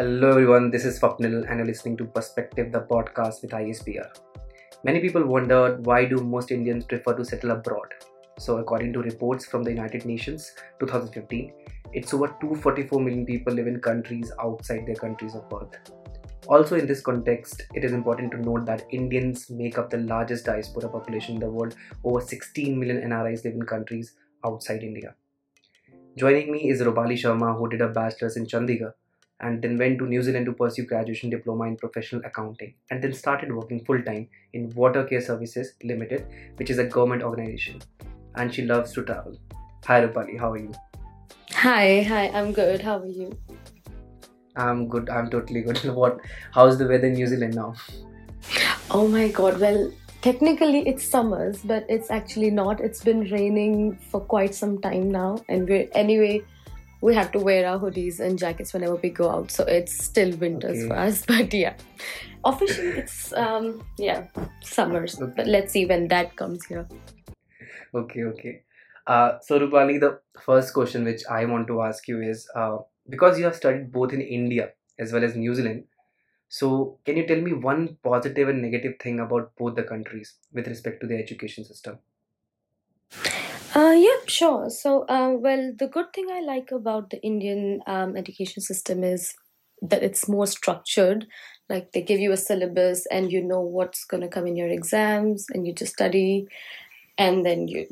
Hello everyone, this is Swapnil and you're listening to Perspective, the podcast with ISPR. Many people wondered why do most Indians prefer to settle abroad? So according to reports from the United Nations 2015, it's over 244 million people live in countries outside their countries of birth. Also, in this context, it is important to note that Indians make up the largest diaspora population in the world. Over 16 million NRIs live in countries outside India. Joining me is Rupali Sharma, who did a bachelor's in Chandigarh and then went to New Zealand to pursue graduation diploma in professional accounting and then started working full time in Water Care Services Limited, which is a government organization. And she loves to travel. Hi Rupali, how are you? Hi, hi, I'm good. How are you? I'm good. I'm totally good. What? How's the weather in New Zealand now? Oh my god. Well, technically it's summers, but it's actually not. It's been raining for quite some time now, and we're anyway we have to wear our hoodies and jackets whenever we go out so it's still winters Okay. for us but yeah officially it's um yeah summers Okay. but let's see when that comes here Okay, okay. Uh, so Rupali, the first question which I want to ask you is uh, because you have studied both in India as well as New Zealand. So can you tell me one positive and negative thing about both the countries with respect to the education system? Yeah, sure. So, uh, well, the good thing I like about the Indian um, education system is that it's more structured. Like they give you a syllabus and you know what's going to come in your exams, and you just study, and then you,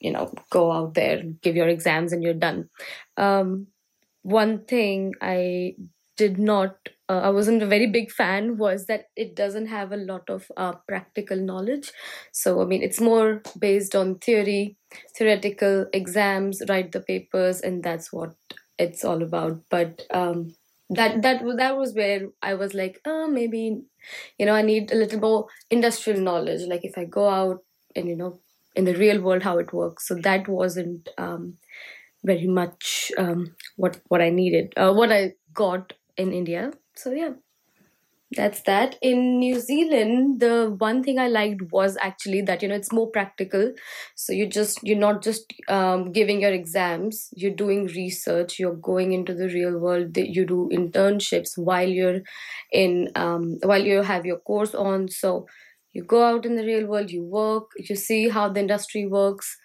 you know, go out there, give your exams, and you're done. Um, one thing I did not, uh, I wasn't a very big fan was that it doesn't have a lot of uh, practical knowledge. So, I mean, it's more based on theory theoretical exams write the papers and that's what it's all about. But um that that that was where i was like oh maybe you know i need a little more industrial knowledge. Like if i go out and you know in the real world how it works. So that wasn't um very much um what what i needed. Uh, what i got in india so yeah that's that. In New Zealand, the one thing I liked was actually that you know it's more practical. So you just you're not just um, giving your exams. You're doing research. You're going into the real world. You do internships while you're in um, while you have your course on. So you go out in the real world. You work. You see how the industry works,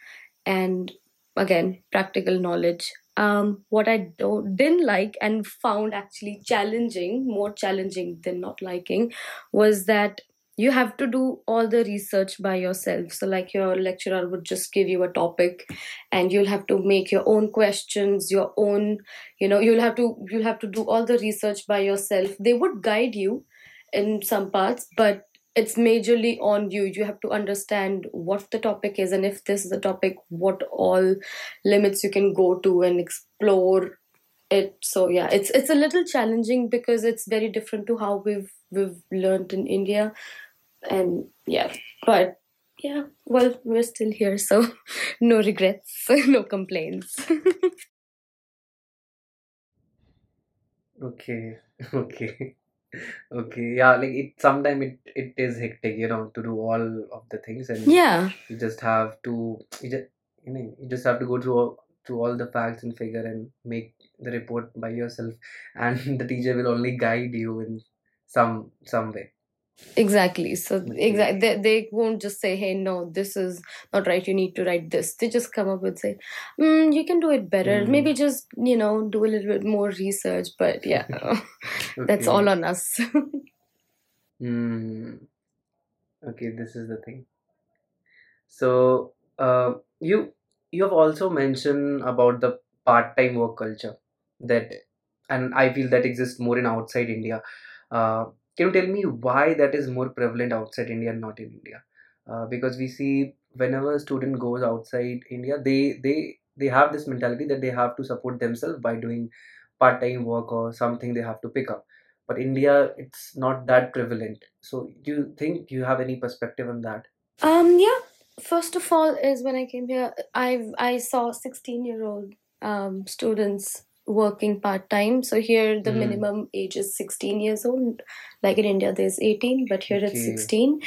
and again, practical knowledge um, what I don't, didn't like and found actually challenging, more challenging than not liking, was that you have to do all the research by yourself. So, like your lecturer would just give you a topic, and you'll have to make your own questions, your own, you know, you'll have to you'll have to do all the research by yourself. They would guide you in some parts, but it's majorly on you. You have to understand what the topic is, and if this is the topic, what all limits you can go to and explore it. So yeah it's it's a little challenging because it's very different to how we've we've learned in india. And yeah but yeah well we're still here so no regrets no complaints. Okay, okay, okay. Yeah, like it. Sometimes it it is hectic, you know, to do all of the things, and yeah you just have to you just you know you just have to go through all, through all the facts and figure and make the report by yourself, and the teacher will only guide you in some some way. Exactly so exactly they, they won't just say hey no this is not right you need to write this they just come up with say mm, you can do it better Mm. maybe just you know do a little bit more research but yeah that's Okay. all on us Hmm. Okay, this is the thing. So, uh, you you have also mentioned about the part-time work culture that, and I feel that exists more in outside India. Uh, can you tell me why that is more prevalent outside India and not in India? Uh, because we see whenever a student goes outside India, they they they have this mentality that they have to support themselves by doing part-time work or something they have to pick up. But India, it's not that prevalent. So, do you think you have any perspective on that? Um, yeah. First of all, is when I came here, I I saw sixteen year old um students working part time. So here the Hmm. minimum age is sixteen years old. Like in India, there's eighteen, but here it's sixteen.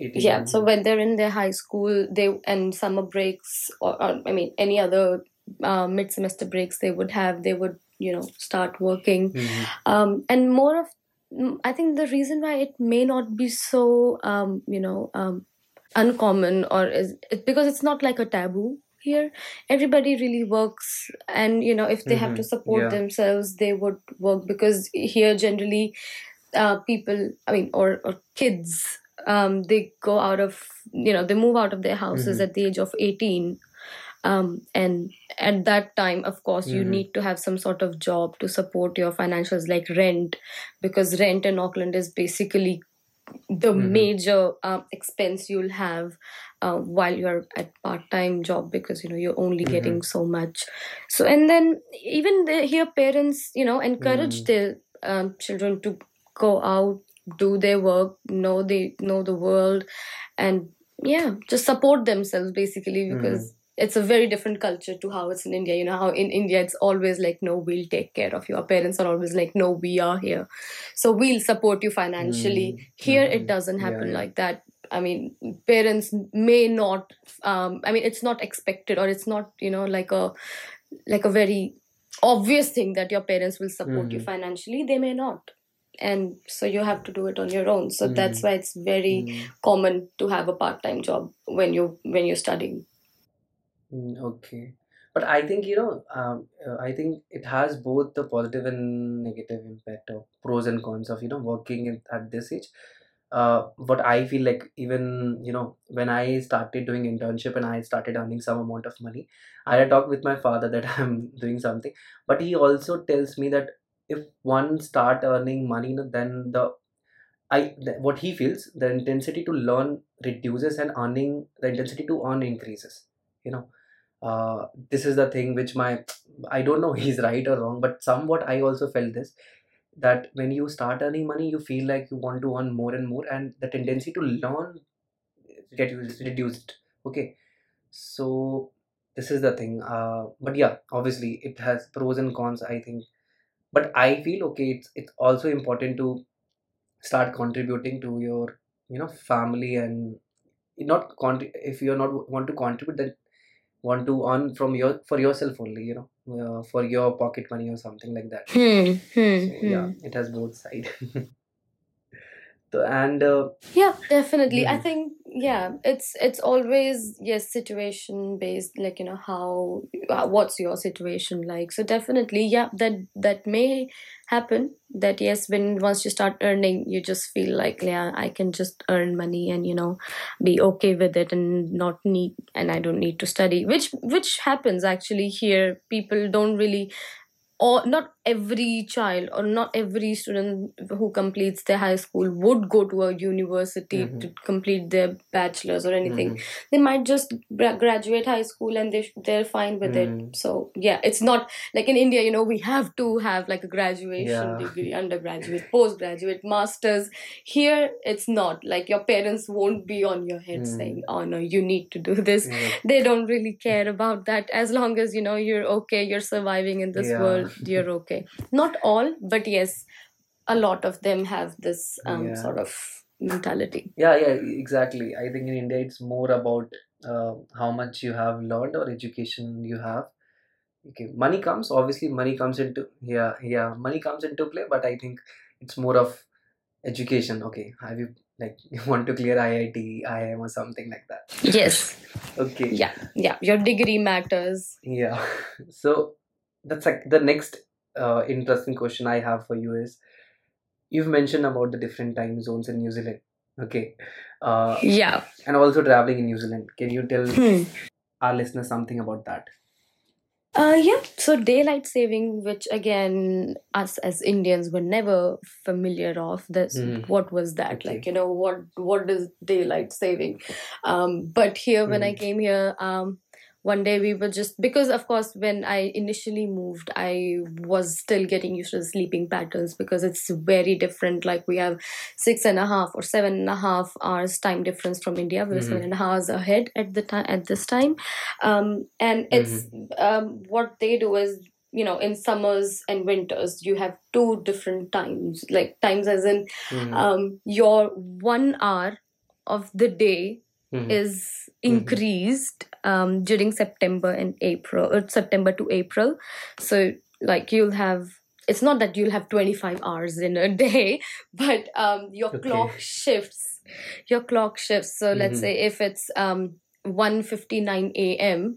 18 Yeah. So when they're in their high school, they and summer breaks, or, or I mean any other uh, mid semester breaks they would have, they would you know start working Mhm. um, and more of mm, i think the reason why it may not be so um, you know um, uncommon or is it's because it's not like a taboo here everybody really works and you know if they have to Mhm. support Yeah. themselves they would work because here generally uh, people i mean or, or kids um, they go out of you know they move out of their houses Mhm. at the age of 18 um, and at that time of course you Mhm. need to have some sort of job to support your financials like rent because rent in auckland is basically the Mhm. major um, expense you'll have uh, while you're at part-time job because you know you're only Mhm. getting so much so and then even the, here parents you know encourage Mm. their um, children to go out do their work know they know the world and yeah just support themselves basically because it's a very different culture to how it's in india you know how in india it's always like no we'll take care of you our parents are always like no we are here so we'll support you financially Mm. here Mhm. it doesn't happen yeah. like that i mean parents may not um i mean it's not expected or it's not you know like a like a very obvious thing that your parents will support you Mhm. financially they may not and so you have to do it on your own so that's Mhm. why it's very Mm. common to have a part-time job when you when you're studying Mm, Okay. But I think, you know, um, uh, I think it has both the positive and negative impact of pros and cons of, you know, working in, at this age. Uh, what I feel like even, you know, when I started doing internship and I started earning some amount of money, I had talked with my father that I'm doing something. But he also tells me that if one start earning money, you know, then the I th- what he feels the intensity to learn reduces and earning the intensity to earn increases. You know uh, this is the thing which my i don't know he's right or wrong but somewhat i also felt this that when you start earning money you feel like you want to earn more and more and the tendency to learn get reduced okay? So this is the thing uh, but yeah obviously it has pros and cons i think. But i feel okay it's it's also important to start contributing to your you know family and not con- if you're not want to contribute then want to earn from your for yourself only you know uh, for your pocket money or something like that hmm, hmm, so yeah hmm. it has both side so, and uh, yeah definitely. I mhm, think yeah it's it's always yes situation based like you know how uh, what's your situation like. So definitely yeah that that may happen that yes when once you start earning you just feel like yeah i can just earn money and you know be okay with it and not need and i don't need to study which which happens actually here. People don't really or not every child or not every student who completes their high school would go to a university mhm, to complete their bachelor's or anything. Mhm, they might just graduate high school and they they're fine with it. Mhm. so yeah it's not like in india you know we have to have like a graduation yeah. degree undergraduate postgraduate masters. Here it's not. Like your parents won't be on your head saying mm. oh no you need to do this. They don't really care about that. As long as you know you're okay you're surviving in this yeah. world you're okay not all but yes a lot of them have this um, yeah. sort of mentality. Yeah yeah exactly. I think in india it's more about uh, how much you have learned or education you have. Okay money comes obviously money comes into yeah yeah money comes into play but i think it's more of education. Okay have you like you want to clear iit iim or something like that? Yes. Okay. Yeah yeah your degree matters. Yeah. So that's like the next uh, interesting question i have for you is you've mentioned about the different time zones in new zealand okay uh, yeah and also traveling in new zealand can you tell hmm. our listeners something about that Uh, yeah, so daylight saving, which again, us as Indians were never familiar of. This, Mhm. what was that? okay Like, you know, what what is daylight saving? Um, but here, when I Mhm. came here, um, one day we were just because, of course, when I initially moved, I was still getting used to the sleeping patterns because it's very different. Like we have six and a half or seven and a half hours time difference from India. We're seven Mhm. and a half hours ahead at the time at this time um, and it's Mhm. um, what they do is you know in summers and winters you have two different times like times as in Mhm. um, your one hour of the day Mhm. is Mhm. increased um, during september and april or september to april so like you'll have it's not that you'll have 25 hours in a day but um, your Okay. clock shifts your clock shifts so let's Mhm. say if it's um 1:59 a.m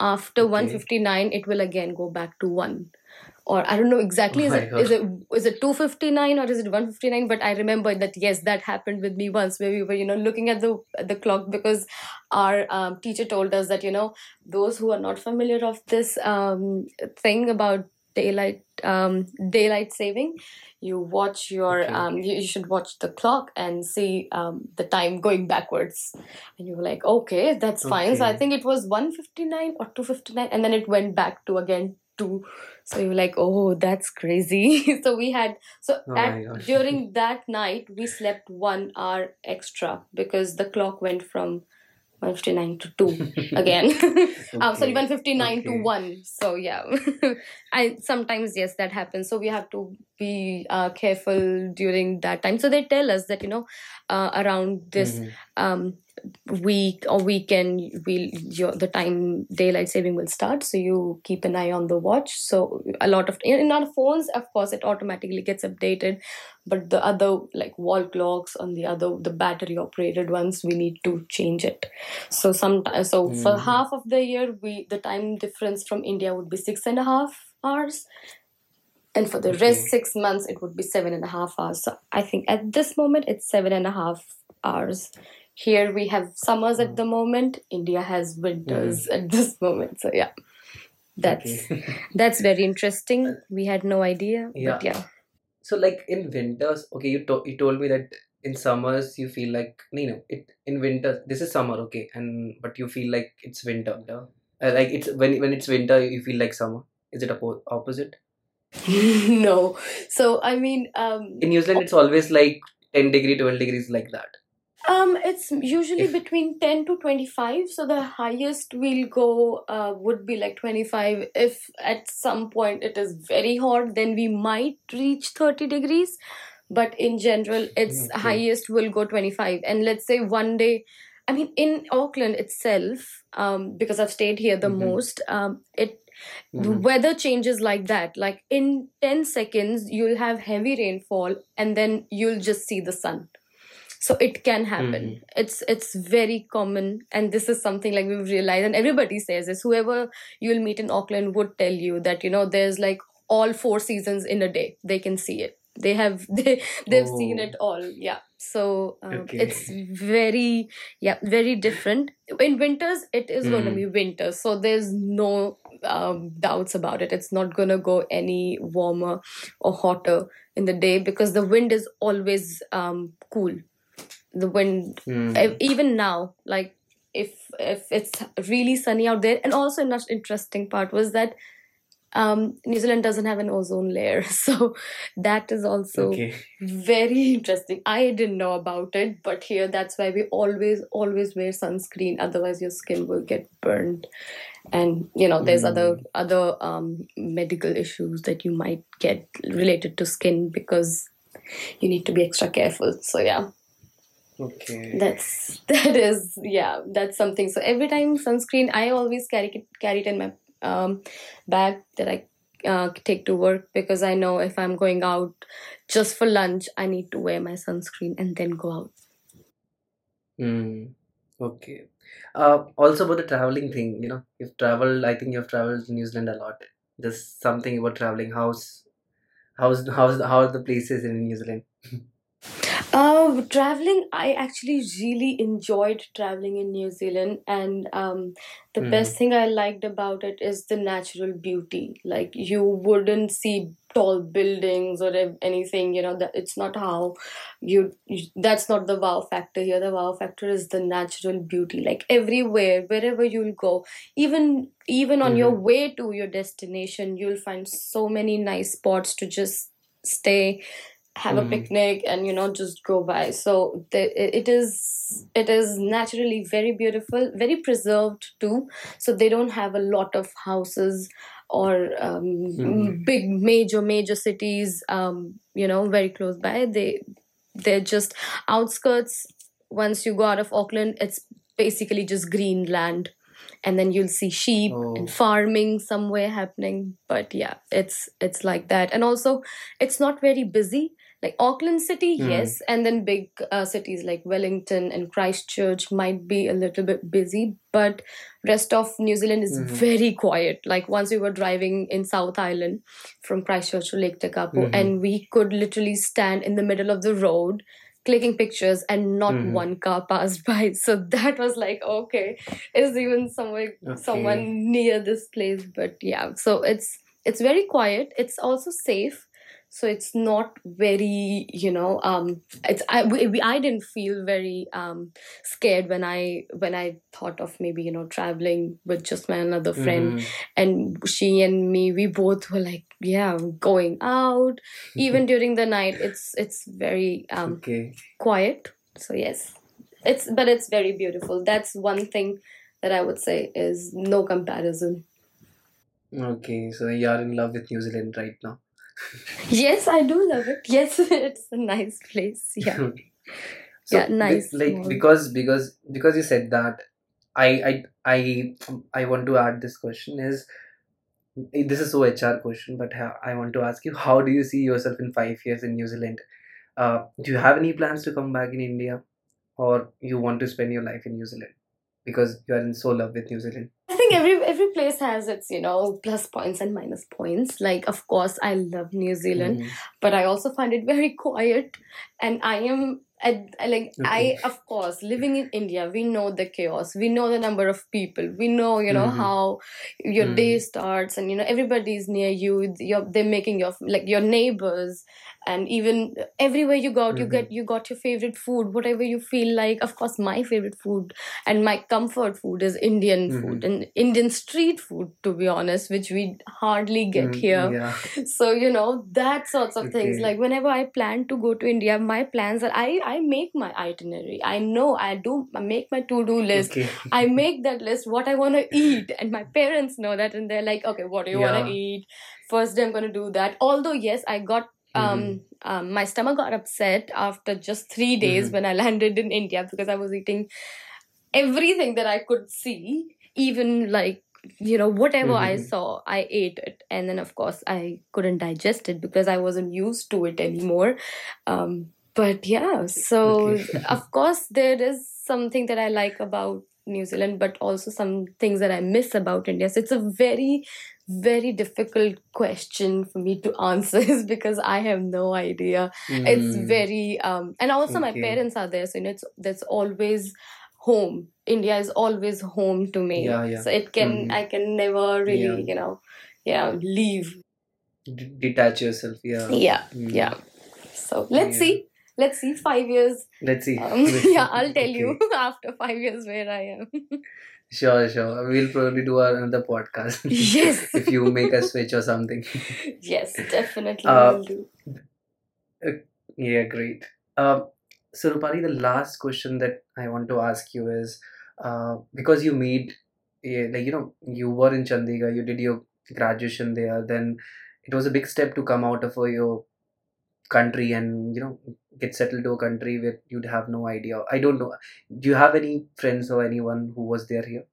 after Okay. 1:59 it will again go back to 1 or i don't know exactly Oh is it is it is it 2:59 or is it one fifty nine? but i remember that yes that happened with me once where we were you know looking at the the clock because our um, teacher told us that you know those who are not familiar of this um, thing about daylight um, daylight saving you watch your Okay. um, you, you should watch the clock and see um, the time going backwards and you were like okay that's fine so i think it was 159 or 259 and then it went back to again 2 so you were like oh that's crazy. So we had so Oh at, during that night we slept one hour extra because the clock went from 159 to 2 again. Um, sorry Okay. 159 to 1 so yeah. I sometimes yes that happens. So we have to be uh, careful during that time. So they tell us that you know uh, around this Mhm. um, week or weekend will your the time daylight saving will start. So you keep an eye on the watch. So a lot of in our phones of course it automatically gets updated. But the other like wall clocks on the other the battery operated ones we need to change it. So sometimes so for Mm. half of the year we the time difference from india would be six and a half hours and for the rest six months it would be seven and a half hours so i think at this moment it's seven and a half hours here we have summers at Mm. the moment india has winters at this moment so yeah that's Okay. that's very interesting we had no idea Yeah. but yeah So like in winters, okay, you to- you told me that in summers you feel like no, no, it in winters this is summer, okay, and but you feel like it's winter. Uh, like it's when when it's winter you feel like summer. Is it oppo- opposite? no so i mean um In New Zealand it's always like ten degree, twelve degrees like that. Um, it's usually If- between 10 to 25. So the highest we'll go uh, would be like 25. If at some point it is very hot, then we might reach 30 degrees. But in general, its Okay. highest will go 25. And let's say one day, I mean, in Auckland itself, um, because I've stayed here the Mhm. most, um, it the Mhm. weather changes like that. Like in 10 seconds, you'll have heavy rainfall and then you'll just see the sun so it can happen Mhm. it's it's very common and this is something like we've realized and everybody says this whoever you'll meet in auckland would tell you that you know there's like all four seasons in a day they can see it they have they they've seen Oh. it all yeah so um, Okay. it's very yeah very different in winters it is going to Mm. be winter so there's no um, doubts about it it's not going to go any warmer or hotter in the day because the wind is always um, cool the wind Mm. even now like if if it's really sunny out there and also another interesting part was that um, New Zealand doesn't have an ozone layer, so that is also Okay. very interesting. I didn't know about it, but here that's why we always always wear sunscreen. Otherwise, your skin will get burned, and you know there's other other um, medical issues that you might get related to skin because you need to be extra careful. So yeah Okay. that's that is yeah that's something so every time sunscreen i always carry carry it in my um, bag that i uh, take to work because i know if i'm going out just for lunch i need to wear my sunscreen and then go out Mm. Okay. Uh, also about the traveling thing, you know, you've traveled. I think you've traveled to New Zealand a lot. There's something about traveling. How's how's how's how are the places in New Zealand? Uh, traveling, I actually really enjoyed traveling in New Zealand, and um, the Mm. best thing I liked about it is the natural beauty. Like you wouldn't see tall buildings or ev- anything, you know. That it's not how you, you. That's not the wow factor here. The wow factor is the natural beauty. Like everywhere, wherever you'll go, even even on your way to your destination, you'll find so many nice spots to just stay have a Mhm. picnic and you know just go by. So the, it it is it is naturally very beautiful very preserved too. So they don't have a lot of houses or um, Mhm. big major major cities um, you know very close by. They they're just outskirts. Once you go out of auckland it's basically just green land. And then you'll see sheep Oh. and farming somewhere happening. But yeah it's it's like that. And also it's not very busy like auckland city Mhm. yes and then big uh, cities like wellington and christchurch might be a little bit busy but rest of new zealand is Mhm. very quiet like once we were driving in south island from christchurch to lake tekapo Mhm. and we could literally stand in the middle of the road clicking pictures and not Mhm. one car passed by so that was like okay is even somewhere Okay. someone near this place but yeah so it's it's very quiet it's also safe so it's not very you know um it's i we, i didn't feel very um scared when i when i thought of maybe you know traveling with just my another friend Mhm. and she and me we both were like yeah going out even during the night it's it's very um okay. quiet so yes it's but it's very beautiful that's one thing that i would say is no comparison Okay. So you are in love with New Zealand right now. Yes i do love it. Yes it's a nice place. Yeah. So Yeah, be- nice, like small. because because because you said that i i i i want to add this question is this is so hr question but i want to ask you how do you see yourself in five years in new zealand? Uh, do you have any plans to come back in india or you want to spend your life in new zealand? Because you are in so love with new zealand I think every every place has its you know plus points and minus points. Like of course I love New Zealand, Mhm. but I also find it very quiet, and I am I like I of course living in India. We know the chaos. We know the number of people. We know you know Mhm. how your day Mhm. starts, and you know everybody is near you. You're, they're making your like your neighbors, and even everywhere you go out, you get you got your favorite food, whatever you feel like. Of course, my favorite food and my comfort food is Indian Mhm. food and Indian street food, to be honest, which we hardly get Mm, here. yeah So you know that sorts of things. Like whenever I plan to go to India, my plans are I I make my itinerary. I know I do I make my to do list. okay I make that list what I want to eat, and my parents know that, and they're like, okay, what do you want to eat? First day I'm gonna do that. Although yes, I got um, um my stomach got upset after just three days Mhm. when I landed in India because I was eating everything that I could see, even like you know whatever I Mhm. saw, I ate it, and then of course I couldn't digest it because I wasn't used to it anymore. Um, but yeah, so Okay. of course there is something that I like about New Zealand, but also some things that I miss about India. So it's a very, very difficult question for me to answer, is because I have no idea. It's Mm, very um and also my parents are there so you know it's that's always home. India is always home to me. Yeah, yeah. so it can Mhm. i can never really Yeah. you know yeah leave. D- detach yourself yeah. Yeah Mm. yeah. So let's Yeah. see let's see five years. Let's see. Um, yeah i'll tell Okay. you after five years where i am Sure, sure. We'll probably do another podcast. Yes. if you make a switch or something. yes definitely Uh, will do Yeah, great. Um, so Rupali, the last question that I want to ask you is, uh, because you made, yeah, like you know, you were in Chandigarh, you did your graduation there, then it was a big step to come out of uh, your country and you know get settled to a country where you'd have no idea. I don't know. Do you have any friends or anyone who was there here?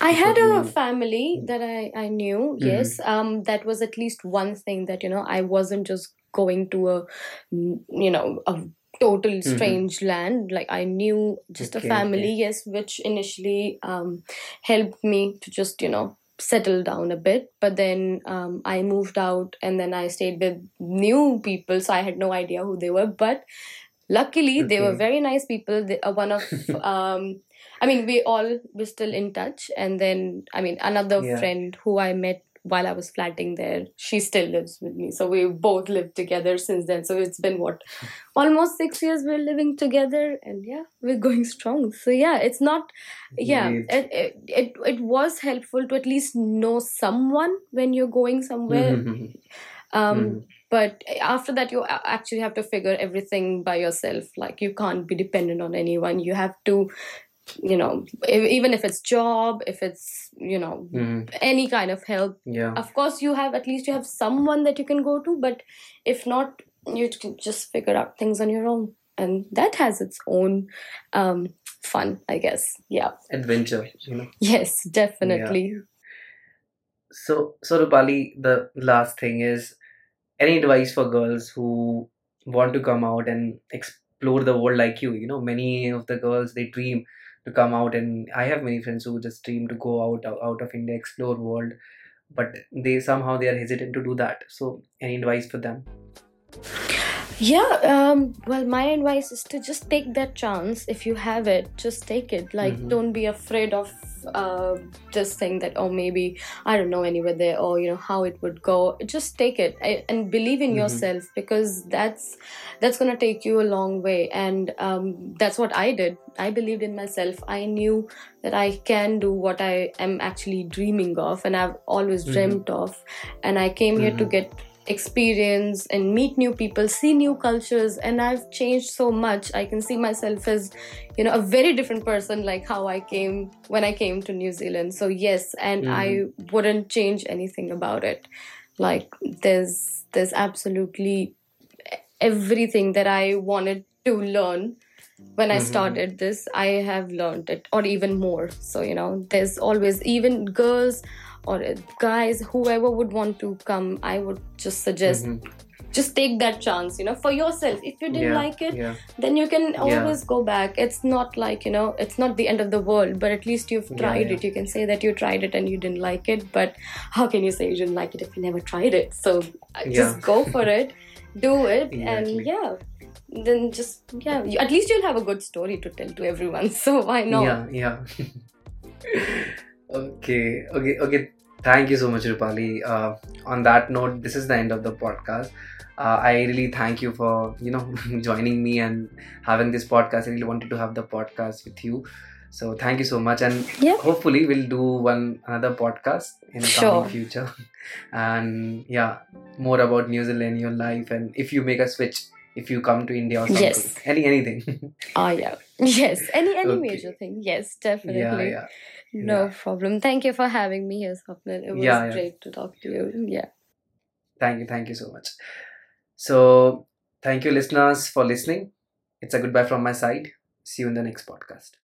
I had a family that I, I knew, Mhm. yes. Um, that was at least one thing that, you know, I wasn't just going to a, mm, you know, a total strange land. Like I knew just Mm-hmm. Okay, a family, okay. yes, which initially um, helped me to just, you know, settle down a bit. But then um, I moved out and then I stayed with new people. So I had no idea who they were. But luckily, they were very nice people. They, uh, one of, um, I mean, we all were still in touch. And then, I mean, another Yeah. friend who I met while I was flatting there, she still lives with me. So we both lived together since then. So it's been what, almost six years we're living together. And yeah, we're going strong. So yeah, it's not, yeah, it, it, it, it was helpful to at least know someone when you're going somewhere. Mhm. Um, Mhm. but after that you actually have to figure everything by yourself like you can't be dependent on anyone you have to you know e- even if it's job if it's you know Mhm. any kind of help Yeah. of course you have at least you have someone that you can go to but if not you can just figure out things on your own and that has its own um, fun, I guess. Yeah. Adventure, you know. Yes, definitely. So, so Rupali, the last thing is any advice for girls who want to come out and explore the world like you? You know, many of the girls they dream to come out, and I have many friends who just dream to go out out of India, explore world, but they somehow they are hesitant to do that. So, any advice for them? Yeah, um, well, my advice is to just take that chance. If you have it, just take it. Like, Mhm. don't be afraid of uh, just saying that, oh, maybe I don't know anywhere there, or you know how it would go. Just take it and believe in Mhm. yourself because that's that's gonna take you a long way. And um, that's what I did. I believed in myself. I knew that I can do what I am actually dreaming of, and I've always Mhm. dreamt of. And I came here to Mhm. get experience and meet new people see new cultures and i've changed so much. I can see myself as you know a very different person like how i came when i came to new zealand. So yes and i wouldn't change anything about it. Like there's there's absolutely everything that i wanted to learn when i Mhm. started this i have learned it or even more. So you know there's always even girls or guys whoever would want to come i would just suggest Mhm. just take that chance you know for yourself if you didn't Yeah, like it yeah, then you can Yeah. always go back it's not like you know it's not the end of the world but at least you've tried yeah. it you can say that you tried it and you didn't like it but how can you say you didn't like it if you never tried it so uh, Yeah. just go for it do it Exactly. and yeah then just yeah you, at least you'll have a good story to tell to everyone so why not yeah, yeah. okay, okay, okay. Thank you so much, Rupali. Uh, on that note, this is the end of the podcast. Uh, I really thank you for you know joining me and having this podcast. I really wanted to have the podcast with you. So thank you so much, and Yeah. hopefully we'll do one another podcast in the Sure. coming future. And yeah, more about New Zealand, your life, and if you make a switch, if you come to India or something, Yes. any anything. ah yeah yes any any Okay. major thing yes definitely yeah, yeah. No yeah. problem thank you for having me here Swapnil. it was Yeah, yeah. great to talk to you yeah Thank you, thank you so much. So, thank you, listeners, for listening. It's a goodbye from my side. See you in the next podcast.